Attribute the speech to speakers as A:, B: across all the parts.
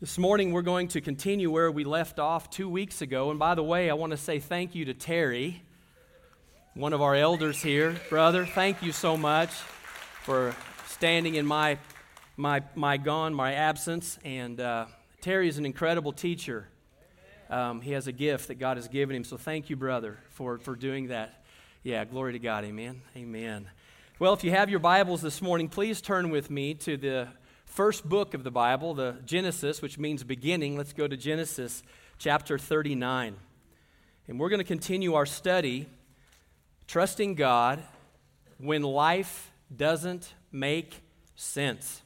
A: This morning, we're going to continue where we left off two weeks ago. And by the way, I want to say thank you to Terry, one of our elders here. Brother, thank you so much for standing in my, my, my gone, my absence. And uh, Terry is an incredible teacher. Um, he has a gift that God has given him. So thank you, brother, for, for doing that. Yeah, glory to God. Amen. Amen. Well, if you have your Bibles this morning, please turn with me to the first book of the Bible, the Genesis, which means beginning. Let's go to Genesis chapter 39. And we're going to continue our study, trusting God when life doesn't make sense.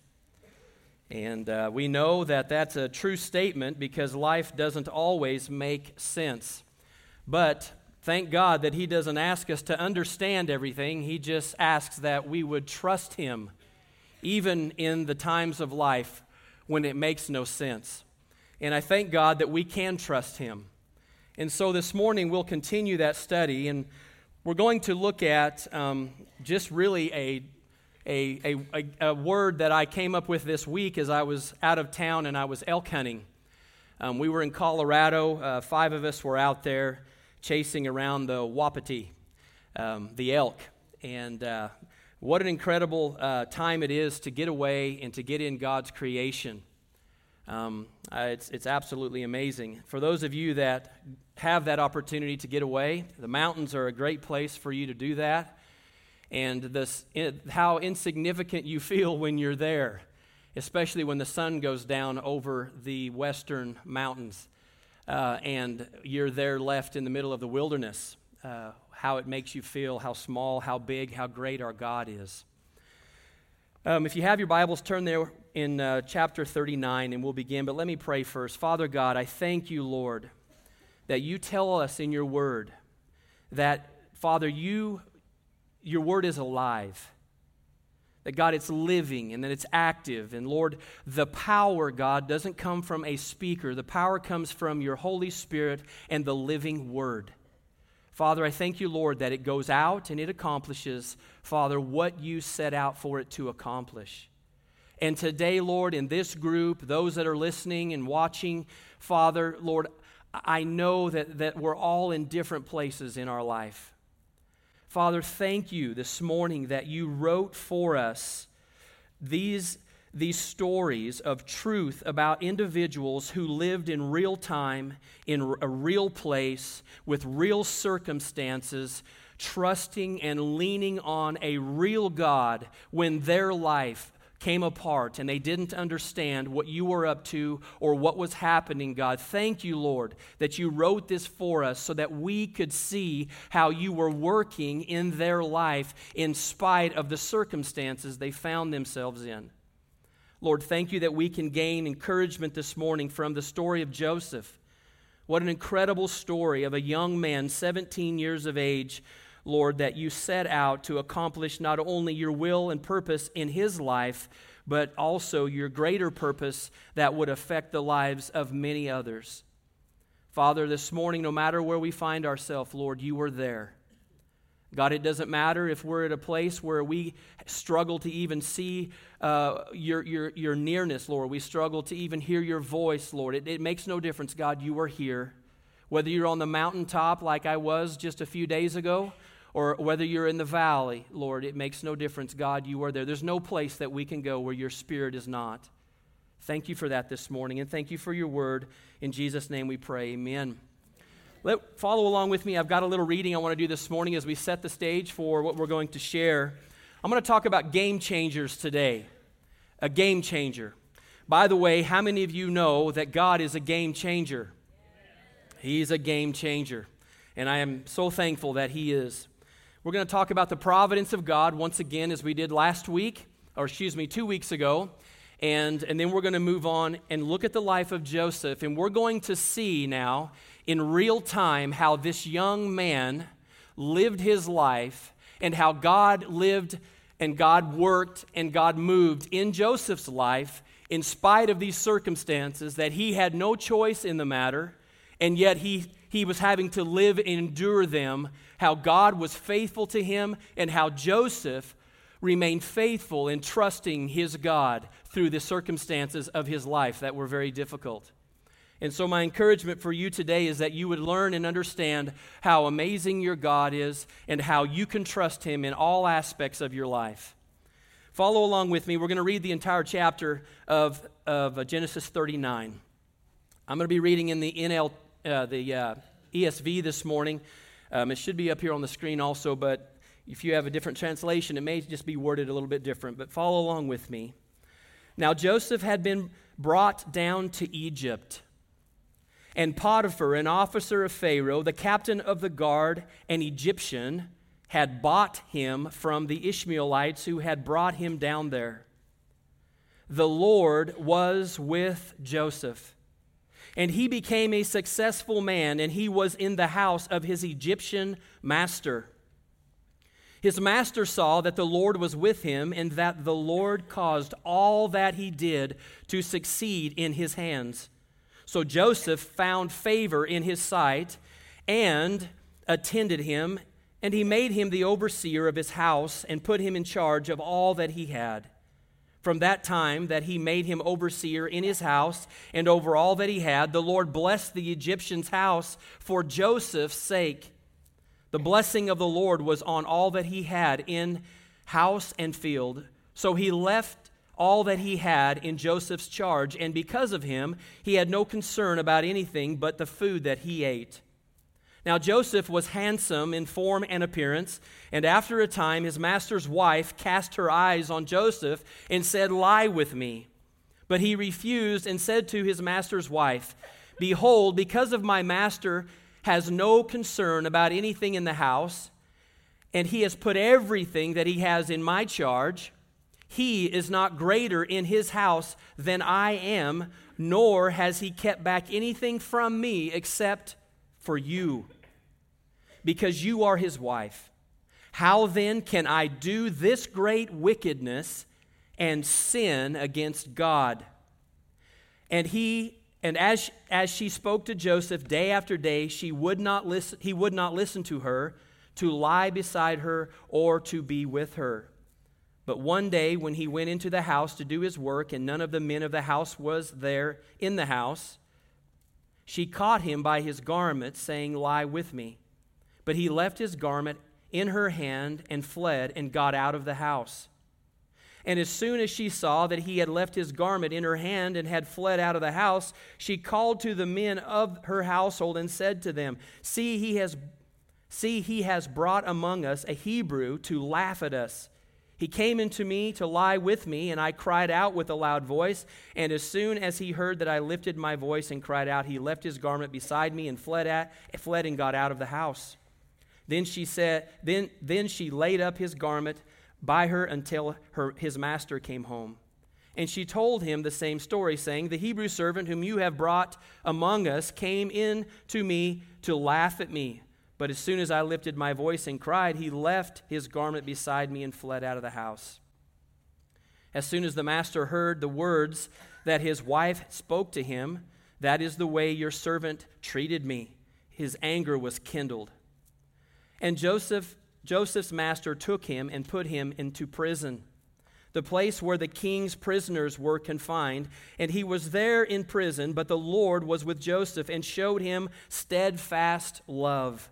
A: And uh, we know that that's a true statement because life doesn't always make sense. But thank God that He doesn't ask us to understand everything, He just asks that we would trust Him even in the times of life when it makes no sense. And I thank God that we can trust Him. And so this morning we'll continue that study, and we're going to look at um, just really a, a, a, a, word that I came up with this week as I was out of town and I was elk hunting. Um, we were in Colorado, uh, five of us were out there chasing around the wapiti, um, the elk. And uh, what an incredible uh, time it is to get away and to get in God's creation. Um, it's, it's absolutely amazing. For those of you that have that opportunity to get away, the mountains are a great place for you to do that. And this, how insignificant you feel when you're there, especially when the sun goes down over the western mountains uh, and you're there left in the middle of the wilderness. How it makes you feel, how small, how big, how great our God is. Um, if you have your Bibles, turn there in uh, chapter 39 and we'll begin. But let me pray first. Father God, I thank you, Lord, that you tell us in your word that, Father, you, your word is alive. That God, it's living and that it's active. And Lord, the power, God, doesn't come from a speaker. The power comes from your Holy Spirit and the living word. Father, I thank you, Lord, that it goes out and it accomplishes, Father, what you set out for it to accomplish. And today, Lord, in this group, those that are listening and watching, Father, Lord, I know that, that we're all in different places in our life. Father, thank you this morning that you wrote for us these these stories of truth about individuals who lived in real time, in a real place, with real circumstances, trusting and leaning on a real God when their life came apart and they didn't understand what you were up to or what was happening, God. Thank you, Lord, that you wrote this for us so that we could see how you were working in their life in spite of the circumstances they found themselves in. Lord, thank you that we can gain encouragement this morning from the story of Joseph. What an incredible story of a young man, 17 years of age, Lord, that you set out to accomplish not only your will and purpose in his life, but also your greater purpose that would affect the lives of many others. Father, this morning, no matter where we find ourselves, Lord, you are there. God, it doesn't matter if we're at a place where we struggle to even see uh, your, your, your nearness, Lord. We struggle to even hear your voice, Lord. It, it makes no difference, God, you are here. Whether you're on the mountaintop like I was just a few days ago, or whether you're in the valley, Lord, it makes no difference. God, you are there. There's no place that we can go where your spirit is not. Thank you for that this morning, and thank you for your word. In Jesus' name we pray. Amen. Let, follow along with me. I've got a little reading I want to do this morning as we set the stage for what we're going to share. I'm going to talk about game changers today. A game changer. By the way, how many of you know that God is a game changer? He's a game changer. And I am so thankful that He is. We're going to talk about the providence of God once again, as we did last week, or excuse me, two weeks ago. And, and then we're going to move on and look at the life of Joseph. And we're going to see now in real time how this young man lived his life and how God lived and God worked and God moved in Joseph's life in spite of these circumstances that he had no choice in the matter and yet he, he was having to live and endure them, how God was faithful to him and how Joseph remained faithful in trusting his God through the circumstances of his life that were very difficult. And so, my encouragement for you today is that you would learn and understand how amazing your God is and how you can trust him in all aspects of your life. Follow along with me. We're going to read the entire chapter of, of Genesis 39. I'm going to be reading in the NL, uh, the uh, ESV this morning. Um, it should be up here on the screen also, but if you have a different translation, it may just be worded a little bit different. But follow along with me. Now, Joseph had been brought down to Egypt. And Potiphar, an officer of Pharaoh, the captain of the guard, an Egyptian, had bought him from the Ishmaelites who had brought him down there. The Lord was with Joseph, and he became a successful man, and he was in the house of his Egyptian master. His master saw that the Lord was with him, and that the Lord caused all that he did to succeed in his hands. So Joseph found favor in his sight and attended him, and he made him the overseer of his house and put him in charge of all that he had. From that time that he made him overseer in his house and over all that he had, the Lord blessed the Egyptian's house for Joseph's sake. The blessing of the Lord was on all that he had in house and field. So he left all that he had in Joseph's charge, and because of him, he had no concern about anything but the food that he ate. Now, Joseph was handsome in form and appearance, and after a time, his master's wife cast her eyes on Joseph and said, Lie with me. But he refused and said to his master's wife, Behold, because of my master has no concern about anything in the house, and he has put everything that he has in my charge, he is not greater in his house than I am, nor has he kept back anything from me except for you, because you are his wife. How then can I do this great wickedness and sin against God? And he and as, as she spoke to Joseph day after day, she would not listen, he would not listen to her, to lie beside her, or to be with her. But one day, when he went into the house to do his work, and none of the men of the house was there in the house, she caught him by his garment, saying, Lie with me. But he left his garment in her hand and fled and got out of the house. And as soon as she saw that he had left his garment in her hand and had fled out of the house, she called to the men of her household and said to them, See, he has, see, he has brought among us a Hebrew to laugh at us. He came into me to lie with me, and I cried out with a loud voice. And as soon as he heard that I lifted my voice and cried out, he left his garment beside me and fled, at, fled and got out of the house. Then she said, then, then she laid up his garment by her until her, his master came home. And she told him the same story, saying, The Hebrew servant whom you have brought among us came in to me to laugh at me. But as soon as I lifted my voice and cried, he left his garment beside me and fled out of the house. As soon as the master heard the words that his wife spoke to him, that is the way your servant treated me, his anger was kindled. And Joseph, Joseph's master took him and put him into prison, the place where the king's prisoners were confined. And he was there in prison, but the Lord was with Joseph and showed him steadfast love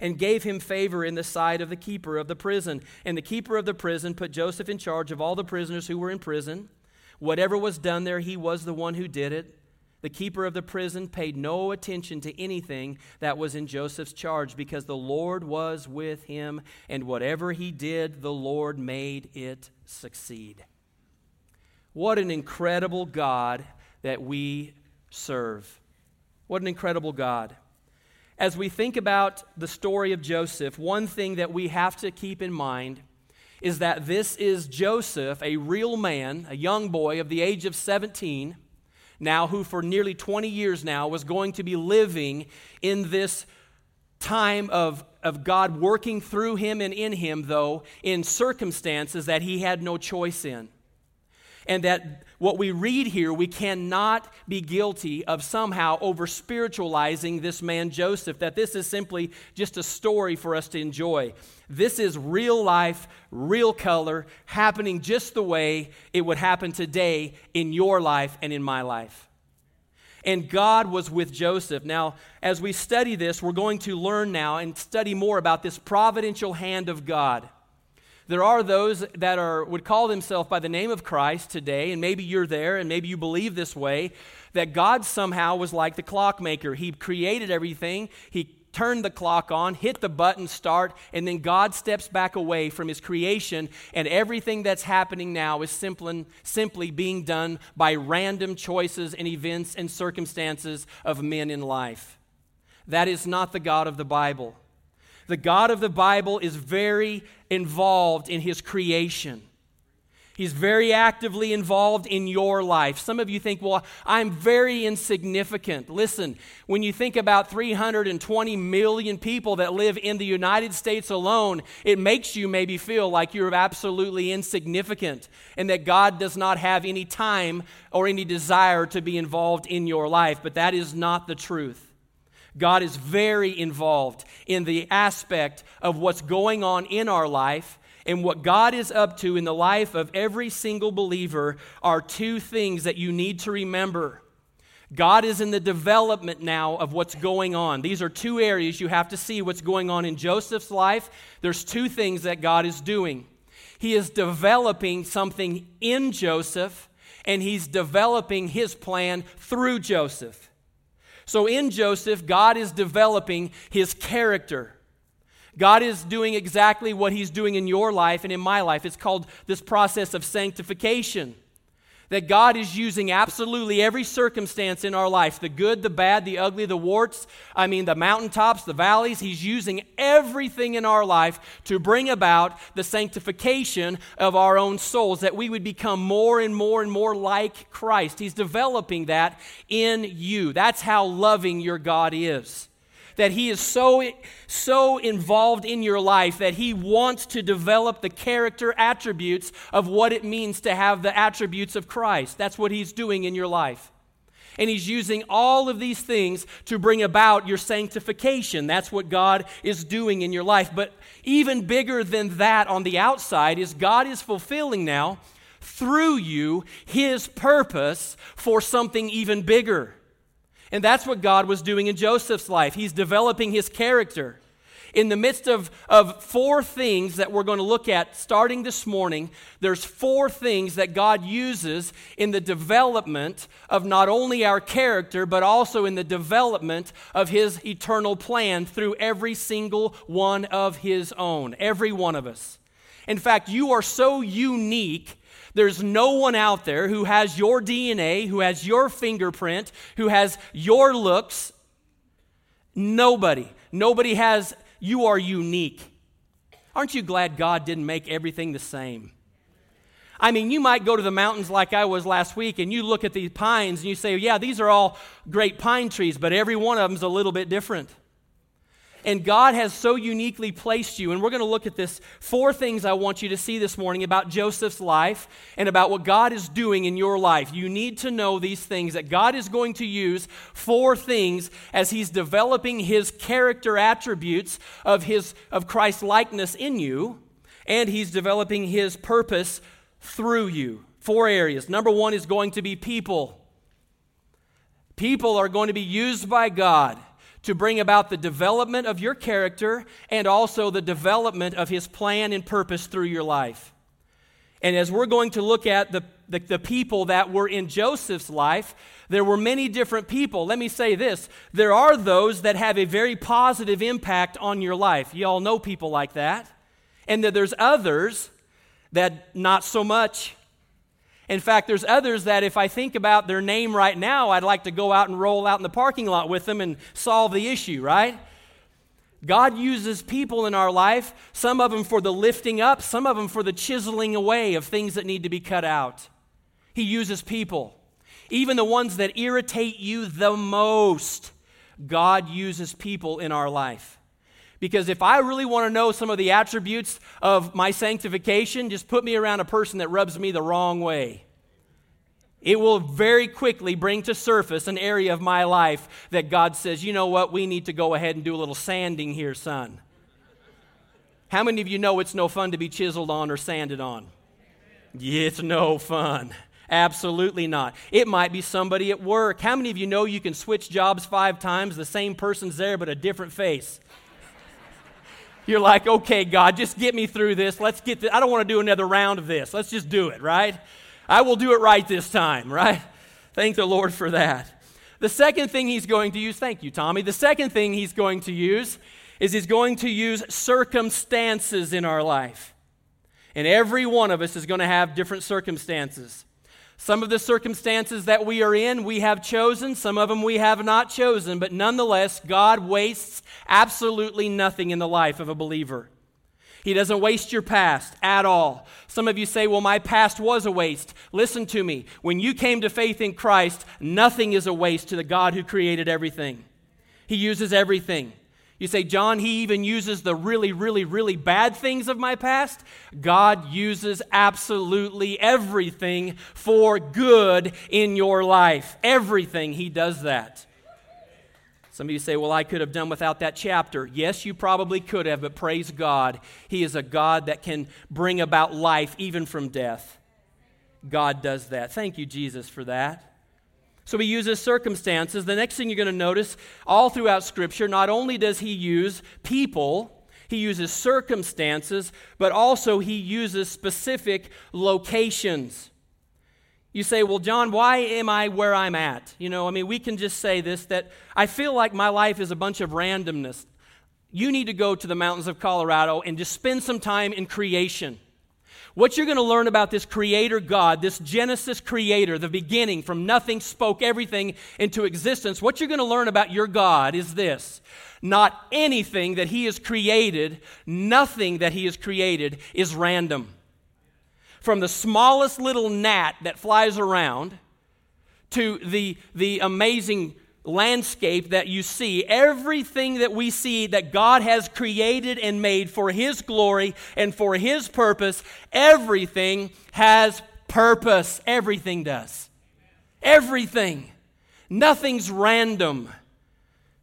A: and gave him favor in the sight of the keeper of the prison. And the keeper of the prison put Joseph in charge of all the prisoners who were in prison. Whatever was done there, he was the one who did it. The keeper of the prison paid no attention to anything that was in Joseph's charge because the Lord was with him, and whatever he did, the Lord made it succeed. What an incredible God that we serve! What an incredible God as we think about the story of Joseph, one thing that we have to keep in mind is that this is Joseph, a real man, a young boy of the age of 17, now who for nearly 20 years now was going to be living in this time of, of God working through him and in him, though, in circumstances that he had no choice in. And that what we read here, we cannot be guilty of somehow over spiritualizing this man Joseph, that this is simply just a story for us to enjoy. This is real life, real color, happening just the way it would happen today in your life and in my life. And God was with Joseph. Now, as we study this, we're going to learn now and study more about this providential hand of God. There are those that are, would call themselves by the name of Christ today, and maybe you're there and maybe you believe this way, that God somehow was like the clockmaker. He created everything, He turned the clock on, hit the button, start, and then God steps back away from His creation, and everything that's happening now is simply, simply being done by random choices and events and circumstances of men in life. That is not the God of the Bible. The God of the Bible is very involved in his creation. He's very actively involved in your life. Some of you think, well, I'm very insignificant. Listen, when you think about 320 million people that live in the United States alone, it makes you maybe feel like you're absolutely insignificant and that God does not have any time or any desire to be involved in your life. But that is not the truth. God is very involved in the aspect of what's going on in our life. And what God is up to in the life of every single believer are two things that you need to remember. God is in the development now of what's going on. These are two areas you have to see what's going on in Joseph's life. There's two things that God is doing. He is developing something in Joseph, and he's developing his plan through Joseph. So in Joseph, God is developing his character. God is doing exactly what he's doing in your life and in my life. It's called this process of sanctification that God is using absolutely every circumstance in our life the good, the bad, the ugly, the warts, I mean, the mountaintops, the valleys. He's using everything in our life to bring about the sanctification of our own souls, that we would become more and more and more like Christ. He's developing that in you. That's how loving your God is that He is so, so involved in your life that He wants to develop the character attributes of what it means to have the attributes of Christ. That's what He's doing in your life. And he's using all of these things to bring about your sanctification. That's what God is doing in your life. But even bigger than that on the outside is God is fulfilling now through you his purpose for something even bigger. And that's what God was doing in Joseph's life. He's developing his character. In the midst of, of four things that we're going to look at starting this morning, there's four things that God uses in the development of not only our character, but also in the development of his eternal plan through every single one of his own, every one of us. In fact, you are so unique there's no one out there who has your DNA, who has your fingerprint, who has your looks. Nobody. Nobody has, you are unique. Aren't you glad God didn't make everything the same? I mean, you might go to the mountains like I was last week and you look at these pines and you say, yeah, these are all great pine trees, but every one of them's a little bit different. And God has so uniquely placed you. And we're going to look at this four things I want you to see this morning about Joseph's life and about what God is doing in your life. You need to know these things that God is going to use four things as he's developing his character attributes of his of Christ's likeness in you and he's developing his purpose through you. Four areas. Number 1 is going to be people. People are going to be used by God to bring about the development of your character and also the development of his plan and purpose through your life. And as we're going to look at the, the, the, people that were in Joseph's life, there were many different people. Let me say this there are those that have a very positive impact on your life. You all know people like that. And that there's others that not so much. In fact, there's others that if I think about their name right now, I'd like to go out and roll out in the parking lot with them and solve the issue, right? God uses people in our life, some of them for the lifting up, some of them for the chiseling away of things that need to be cut out. He uses people. Even the ones that irritate you the most, God uses people in our life. Because if I really want to know some of the attributes of my sanctification, just put me around a person that rubs me the wrong way. It will very quickly bring to surface an area of my life that God says, you know what, we need to go ahead and do a little sanding here, son. How many of you know it's no fun to be chiseled on or sanded on? It's no fun. Absolutely not. It might be somebody at work. How many of you know you can switch jobs five times? The same person's there, but a different face. You're like, okay, God, just get me through this. Let's get this. I don't want to do another round of this. Let's just do it, right? I will do it right this time, right? Thank the Lord for that. The second thing he's going to use, thank you, Tommy. The second thing he's going to use is he's going to use circumstances in our life. And every one of us is going to have different circumstances. Some of the circumstances that we are in, we have chosen. Some of them we have not chosen. But nonetheless, God wastes absolutely nothing in the life of a believer. He doesn't waste your past at all. Some of you say, well, my past was a waste. Listen to me. When you came to faith in Christ, nothing is a waste to the God who created everything. He uses everything. You say, John, he even uses the really, really, really bad things of my past. God uses absolutely everything for good in your life. Everything, he does that. Some of you say, Well, I could have done without that chapter. Yes, you probably could have, but praise God. He is a God that can bring about life even from death. God does that. Thank you, Jesus, for that. So he uses circumstances. The next thing you're going to notice all throughout Scripture, not only does he use people, he uses circumstances, but also he uses specific locations. You say, well, John, why am I where I'm at? You know, I mean, we can just say this that I feel like my life is a bunch of randomness. You need to go to the mountains of Colorado and just spend some time in creation. What you're going to learn about this creator God, this Genesis creator, the beginning, from nothing spoke everything into existence, what you're going to learn about your God is this. Not anything that he has created, nothing that he has created is random from the smallest little gnat that flies around to the, the amazing landscape that you see, everything that we see that God has created and made for His glory and for His purpose, everything has purpose. Everything does. Everything. Nothing's random.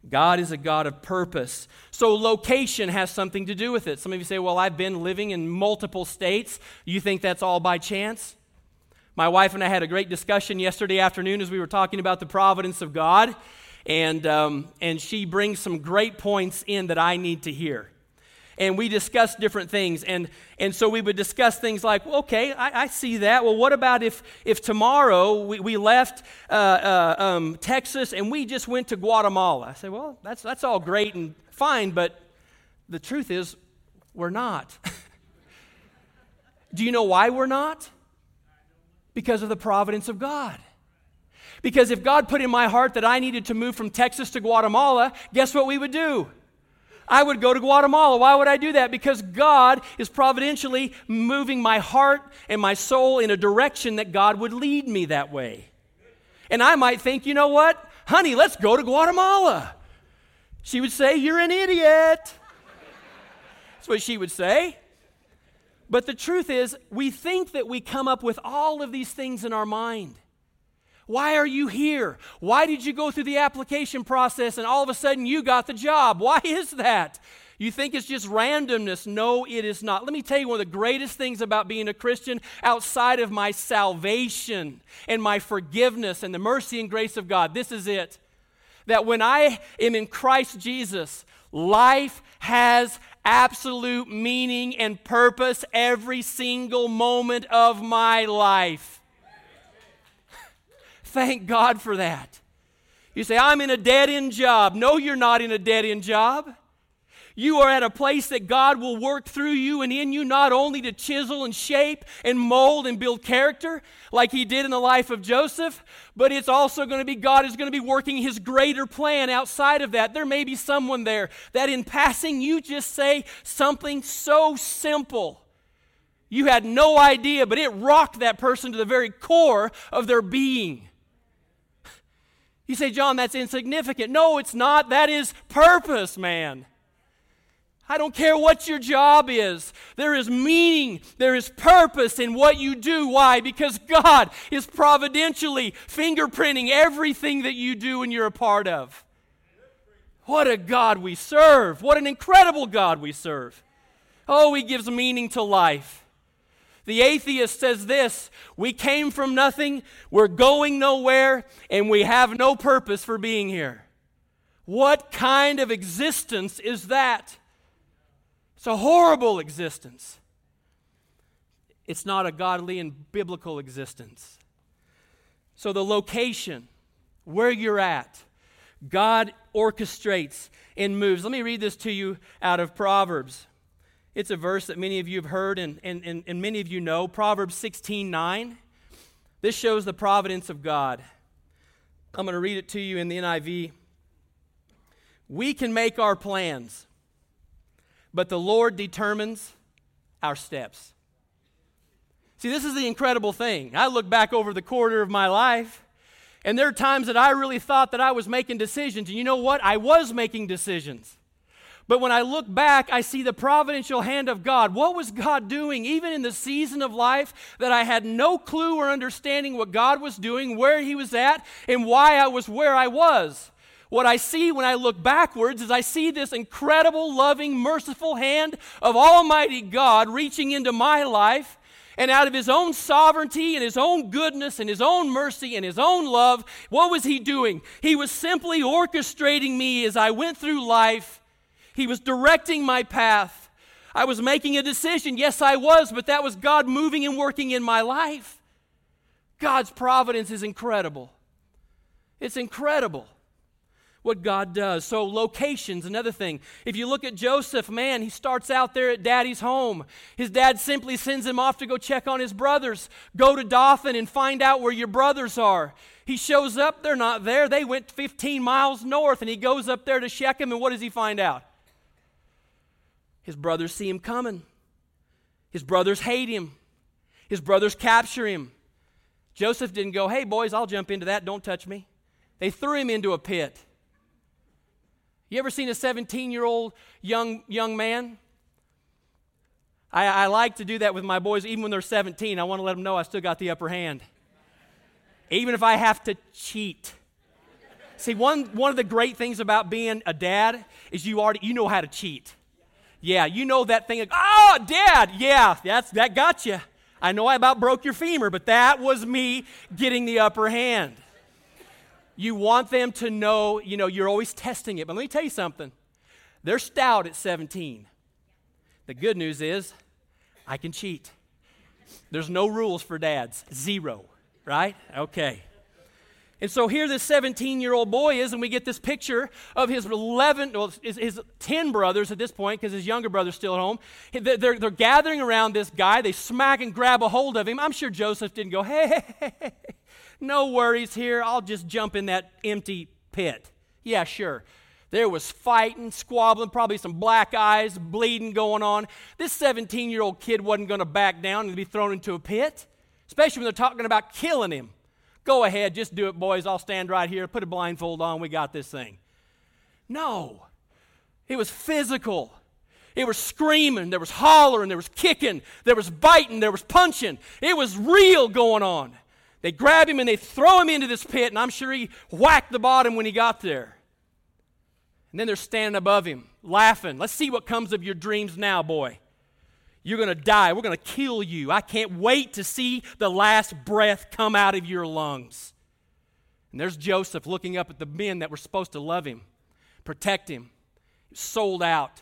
A: God is a God of purpose. So, location has something to do with it. Some of you say, Well, I've been living in multiple states. You think that's all by chance? My wife and I had a great discussion yesterday afternoon as we were talking about the providence of God, and, um, and she brings some great points in that I need to hear and we discussed different things. And, and so we would discuss things like, well, okay, I, I see that. Well, what about if, if tomorrow we, we left uh, uh, um, Texas and we just went to Guatemala? I said, well, that's, that's all great and fine, but the truth is, we're not. Do you know why we're not? Because of the providence of God. Because if God put in my heart that I needed to move from Texas to Guatemala, guess what we would do? I would go to Guatemala. Why would I do that? Because God is providentially moving my heart and my soul in a direction that God would lead me that way. And I might think, you know what? Honey, let's go to Guatemala. She would say, You're an idiot. That's what she would say. But the truth is, we think that we come up with all of these things in our mind. Why are you here? Why did you go through the application process and all of a sudden you got the job? Why is that? You think it's just randomness. No, it is not. Let me tell you one of the greatest things about being a Christian outside of my salvation and my forgiveness and the mercy and grace of God. This is it. That when I am in Christ Jesus, life has absolute meaning and purpose every single moment of my life. Thank God for that. You say, I'm in a dead end job. No, you're not in a dead end job. You are at a place that God will work through you and in you, not only to chisel and shape and mold and build character like He did in the life of Joseph, but it's also going to be God is going to be working His greater plan outside of that. There may be someone there that in passing you just say something so simple. You had no idea, but it rocked that person to the very core of their being. You say, John, that's insignificant. No, it's not. That is purpose, man. I don't care what your job is. There is meaning, there is purpose in what you do. Why? Because God is providentially fingerprinting everything that you do and you're a part of. What a God we serve. What an incredible God we serve. Oh, He gives meaning to life. The atheist says this We came from nothing, we're going nowhere, and we have no purpose for being here. What kind of existence is that? It's a horrible existence. It's not a godly and biblical existence. So, the location, where you're at, God orchestrates and moves. Let me read this to you out of Proverbs. It's a verse that many of you have heard and, and, and, and many of you know. Proverbs 16 9. This shows the providence of God. I'm going to read it to you in the NIV. We can make our plans, but the Lord determines our steps. See, this is the incredible thing. I look back over the quarter of my life, and there are times that I really thought that I was making decisions. And you know what? I was making decisions. But when I look back, I see the providential hand of God. What was God doing, even in the season of life that I had no clue or understanding what God was doing, where He was at, and why I was where I was? What I see when I look backwards is I see this incredible, loving, merciful hand of Almighty God reaching into my life. And out of his own sovereignty and his own goodness and his own mercy and his own love, what was he doing? He was simply orchestrating me as I went through life. He was directing my path. I was making a decision. Yes, I was, but that was God moving and working in my life. God's providence is incredible. It's incredible what God does. So, locations, another thing. If you look at Joseph, man, he starts out there at daddy's home. His dad simply sends him off to go check on his brothers. Go to Dothan and find out where your brothers are. He shows up, they're not there. They went 15 miles north, and he goes up there to Shechem, and what does he find out? His brothers see him coming. His brothers hate him. His brothers capture him. Joseph didn't go, Hey, boys, I'll jump into that. Don't touch me. They threw him into a pit. You ever seen a 17 year old young, young man? I, I like to do that with my boys, even when they're 17. I want to let them know I still got the upper hand. Even if I have to cheat. See, one, one of the great things about being a dad is you already you know how to cheat. Yeah, you know that thing. Like, oh, dad, yeah, that's that got you. I know I about broke your femur, but that was me getting the upper hand. You want them to know, you know, you're always testing it. But let me tell you something. They're stout at 17. The good news is, I can cheat. There's no rules for dads. Zero, right? Okay. And so here this 17 year old boy is, and we get this picture of his 11, well, his, his 10 brothers at this point, because his younger brother's still at home. They're, they're, gathering around this guy. They smack and grab a hold of him. I'm sure Joseph didn't go, hey, hey, hey, hey no worries here. I'll just jump in that empty pit. Yeah, sure. There was fighting, squabbling, probably some black eyes, bleeding going on. This 17 year old kid wasn't going to back down and be thrown into a pit, especially when they're talking about killing him. Go ahead, just do it, boys. I'll stand right here. Put a blindfold on. We got this thing. No, it was physical. It was screaming, there was hollering, there was kicking, there was biting, there was punching. It was real going on. They grab him and they throw him into this pit, and I'm sure he whacked the bottom when he got there. And then they're standing above him, laughing. Let's see what comes of your dreams now, boy. You're going to die. We're going to kill you. I can't wait to see the last breath come out of your lungs. And there's Joseph looking up at the men that were supposed to love him, protect him, sold out.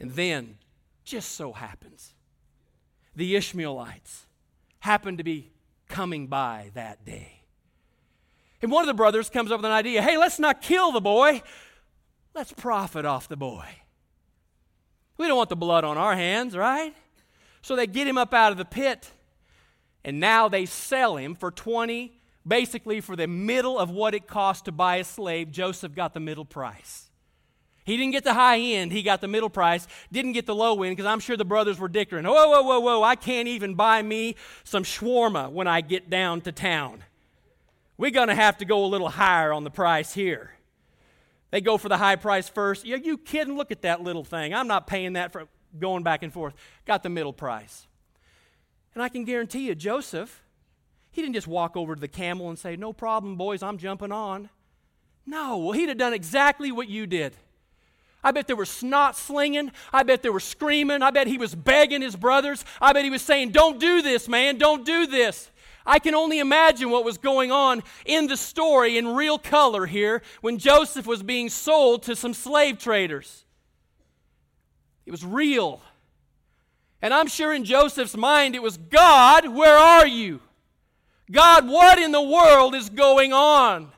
A: And then, just so happens, the Ishmaelites happened to be coming by that day. And one of the brothers comes up with an idea hey, let's not kill the boy, let's profit off the boy. We don't want the blood on our hands, right? So they get him up out of the pit, and now they sell him for 20, basically for the middle of what it cost to buy a slave. Joseph got the middle price. He didn't get the high end, he got the middle price, didn't get the low end because I'm sure the brothers were dickering. Whoa, whoa, whoa, whoa, I can't even buy me some shawarma when I get down to town. We're going to have to go a little higher on the price here. They go for the high price first. Yeah, you kidding? Look at that little thing. I'm not paying that for going back and forth. Got the middle price. And I can guarantee you, Joseph, he didn't just walk over to the camel and say, No problem, boys, I'm jumping on. No, well, he'd have done exactly what you did. I bet there were snot slinging. I bet there were screaming. I bet he was begging his brothers. I bet he was saying, Don't do this, man. Don't do this. I can only imagine what was going on in the story in real color here when Joseph was being sold to some slave traders. It was real. And I'm sure in Joseph's mind it was God, where are you? God, what in the world is going on?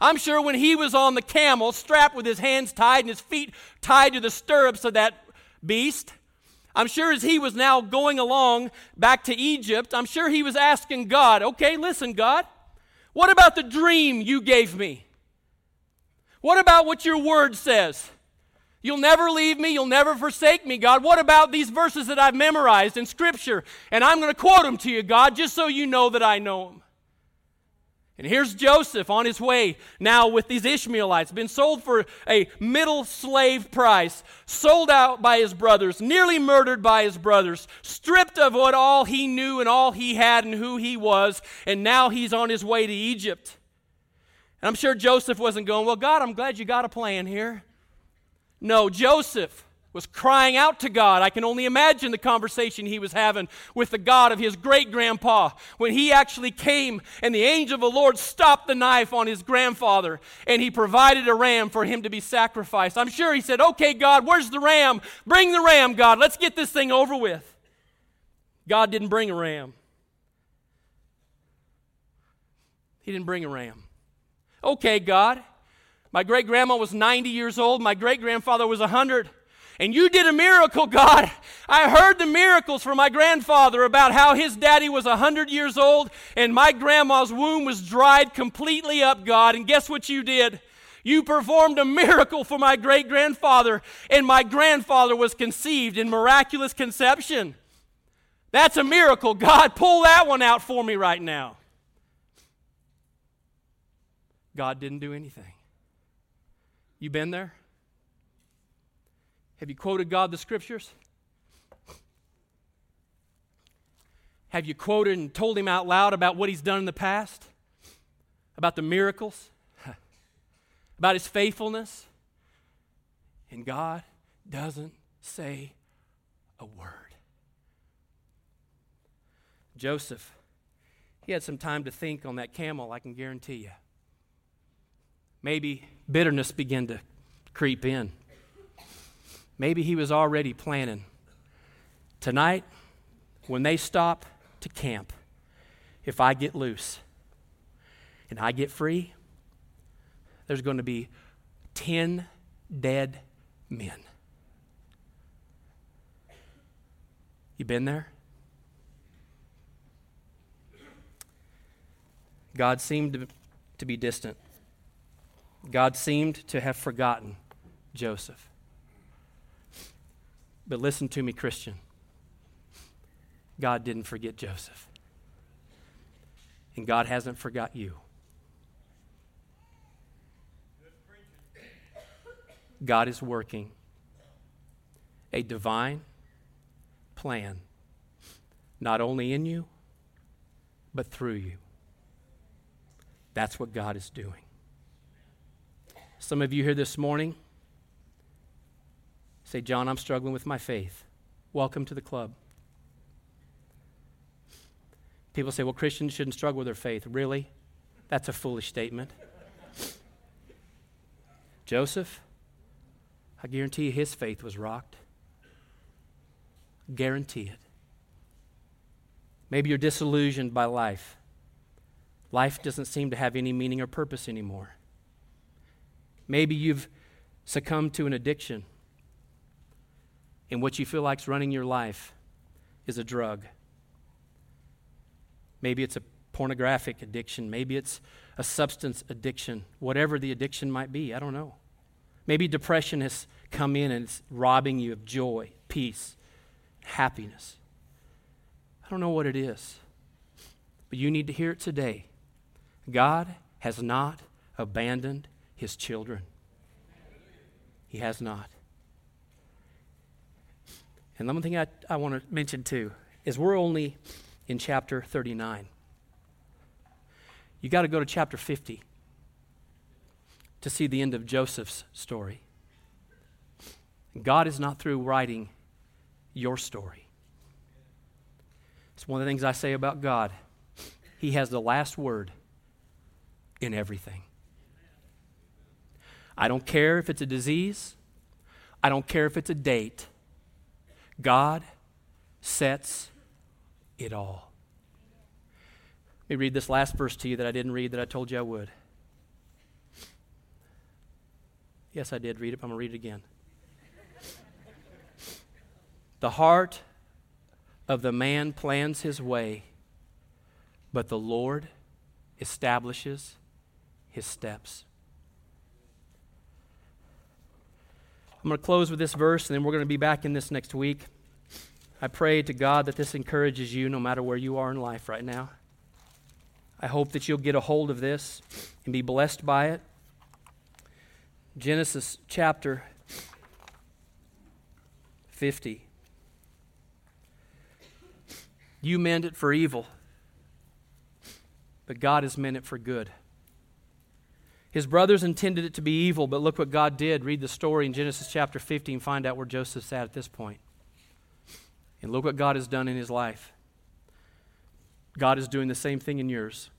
A: I'm sure when he was on the camel, strapped with his hands tied and his feet tied to the stirrups of that beast, I'm sure as he was now going along back to Egypt, I'm sure he was asking God, okay, listen, God, what about the dream you gave me? What about what your word says? You'll never leave me. You'll never forsake me, God. What about these verses that I've memorized in Scripture? And I'm going to quote them to you, God, just so you know that I know them. And here's Joseph on his way now with these Ishmaelites, been sold for a middle slave price, sold out by his brothers, nearly murdered by his brothers, stripped of what all he knew and all he had and who he was, and now he's on his way to Egypt. And I'm sure Joseph wasn't going, Well, God, I'm glad you got a plan here. No, Joseph was crying out to God. I can only imagine the conversation he was having with the God of his great grandpa when he actually came and the angel of the Lord stopped the knife on his grandfather and he provided a ram for him to be sacrificed. I'm sure he said, Okay, God, where's the ram? Bring the ram, God. Let's get this thing over with. God didn't bring a ram. He didn't bring a ram. Okay, God. My great grandma was 90 years old. My great grandfather was 100. And you did a miracle, God. I heard the miracles from my grandfather about how his daddy was 100 years old and my grandma's womb was dried completely up, God. And guess what you did? You performed a miracle for my great grandfather, and my grandfather was conceived in miraculous conception. That's a miracle. God, pull that one out for me right now. God didn't do anything. You been there? Have you quoted God the scriptures? Have you quoted and told him out loud about what he's done in the past? About the miracles? about his faithfulness? And God doesn't say a word. Joseph, he had some time to think on that camel, I can guarantee you. Maybe bitterness began to creep in. Maybe he was already planning. Tonight, when they stop to camp, if I get loose and I get free, there's going to be 10 dead men. You been there? God seemed to, to be distant. God seemed to have forgotten Joseph. But listen to me, Christian. God didn't forget Joseph. And God hasn't forgot you. God is working a divine plan, not only in you, but through you. That's what God is doing. Some of you here this morning, Say, John, I'm struggling with my faith. Welcome to the club. People say, well, Christians shouldn't struggle with their faith. Really? That's a foolish statement. Joseph, I guarantee you his faith was rocked. Guarantee it. Maybe you're disillusioned by life. Life doesn't seem to have any meaning or purpose anymore. Maybe you've succumbed to an addiction and what you feel like's running your life is a drug. Maybe it's a pornographic addiction. Maybe it's a substance addiction. Whatever the addiction might be, I don't know. Maybe depression has come in and it's robbing you of joy, peace, happiness. I don't know what it is, but you need to hear it today. God has not abandoned his children. He has not. And the one thing I, I want to mention too is we're only in chapter 39. You got to go to chapter 50 to see the end of Joseph's story. God is not through writing your story. It's one of the things I say about God. He has the last word in everything. I don't care if it's a disease, I don't care if it's a date. God sets it all. Let me read this last verse to you that I didn't read that I told you I would. Yes, I did read it, but I'm going to read it again. the heart of the man plans his way, but the Lord establishes his steps. I'm going to close with this verse, and then we're going to be back in this next week. I pray to God that this encourages you no matter where you are in life right now. I hope that you'll get a hold of this and be blessed by it. Genesis chapter 50. You meant it for evil, but God has meant it for good. His brothers intended it to be evil, but look what God did. Read the story in Genesis chapter 15, find out where Joseph's at at this point. And look what God has done in his life. God is doing the same thing in yours.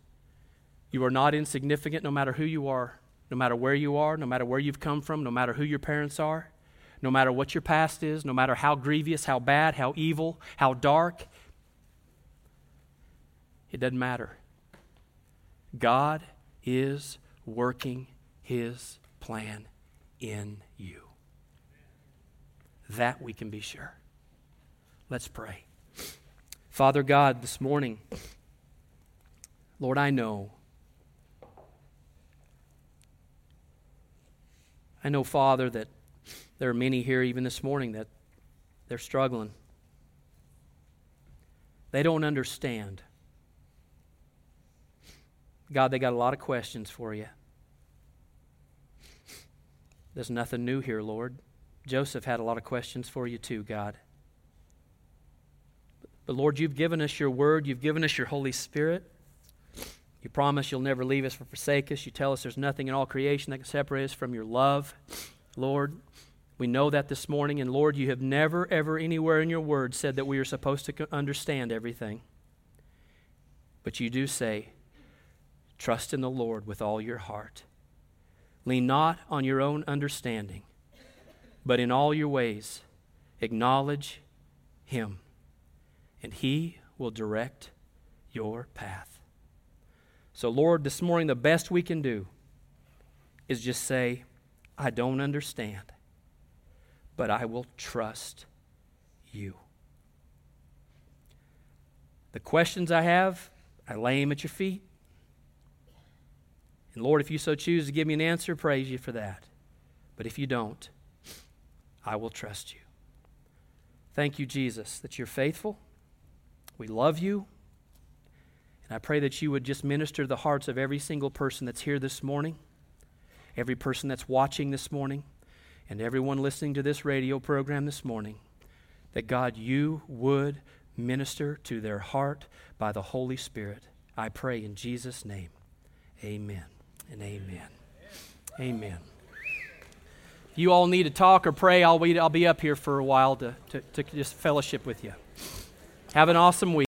A: You are not insignificant no matter who you are, no matter where you are, no matter where you've come from, no matter who your parents are, no matter what your past is, no matter how grievous, how bad, how evil, how dark. It doesn't matter. God is working his plan in you. That we can be sure. Let's pray. Father God, this morning, Lord, I know. I know, Father, that there are many here even this morning that they're struggling. They don't understand. God, they got a lot of questions for you. There's nothing new here, Lord. Joseph had a lot of questions for you too, God. But Lord, you've given us your word, you've given us your Holy Spirit. You promise you'll never leave us or forsake us. You tell us there's nothing in all creation that can separate us from your love. Lord, we know that this morning, and Lord, you have never, ever, anywhere in your word said that we are supposed to understand everything. But you do say, trust in the Lord with all your heart Lean not on your own understanding, but in all your ways acknowledge Him, and He will direct your path. So, Lord, this morning, the best we can do is just say, I don't understand, but I will trust you. The questions I have, I lay them at your feet. And Lord, if you so choose to give me an answer, praise you for that. But if you don't, I will trust you. Thank you, Jesus, that you're faithful. We love you. And I pray that you would just minister to the hearts of every single person that's here this morning, every person that's watching this morning, and everyone listening to this radio program this morning. That God, you would minister to their heart by the Holy Spirit. I pray in Jesus' name. Amen and amen. Amen. If you all need to talk or pray, I'll, I'll be up here for a while to, to, to just fellowship with you. Have an awesome week.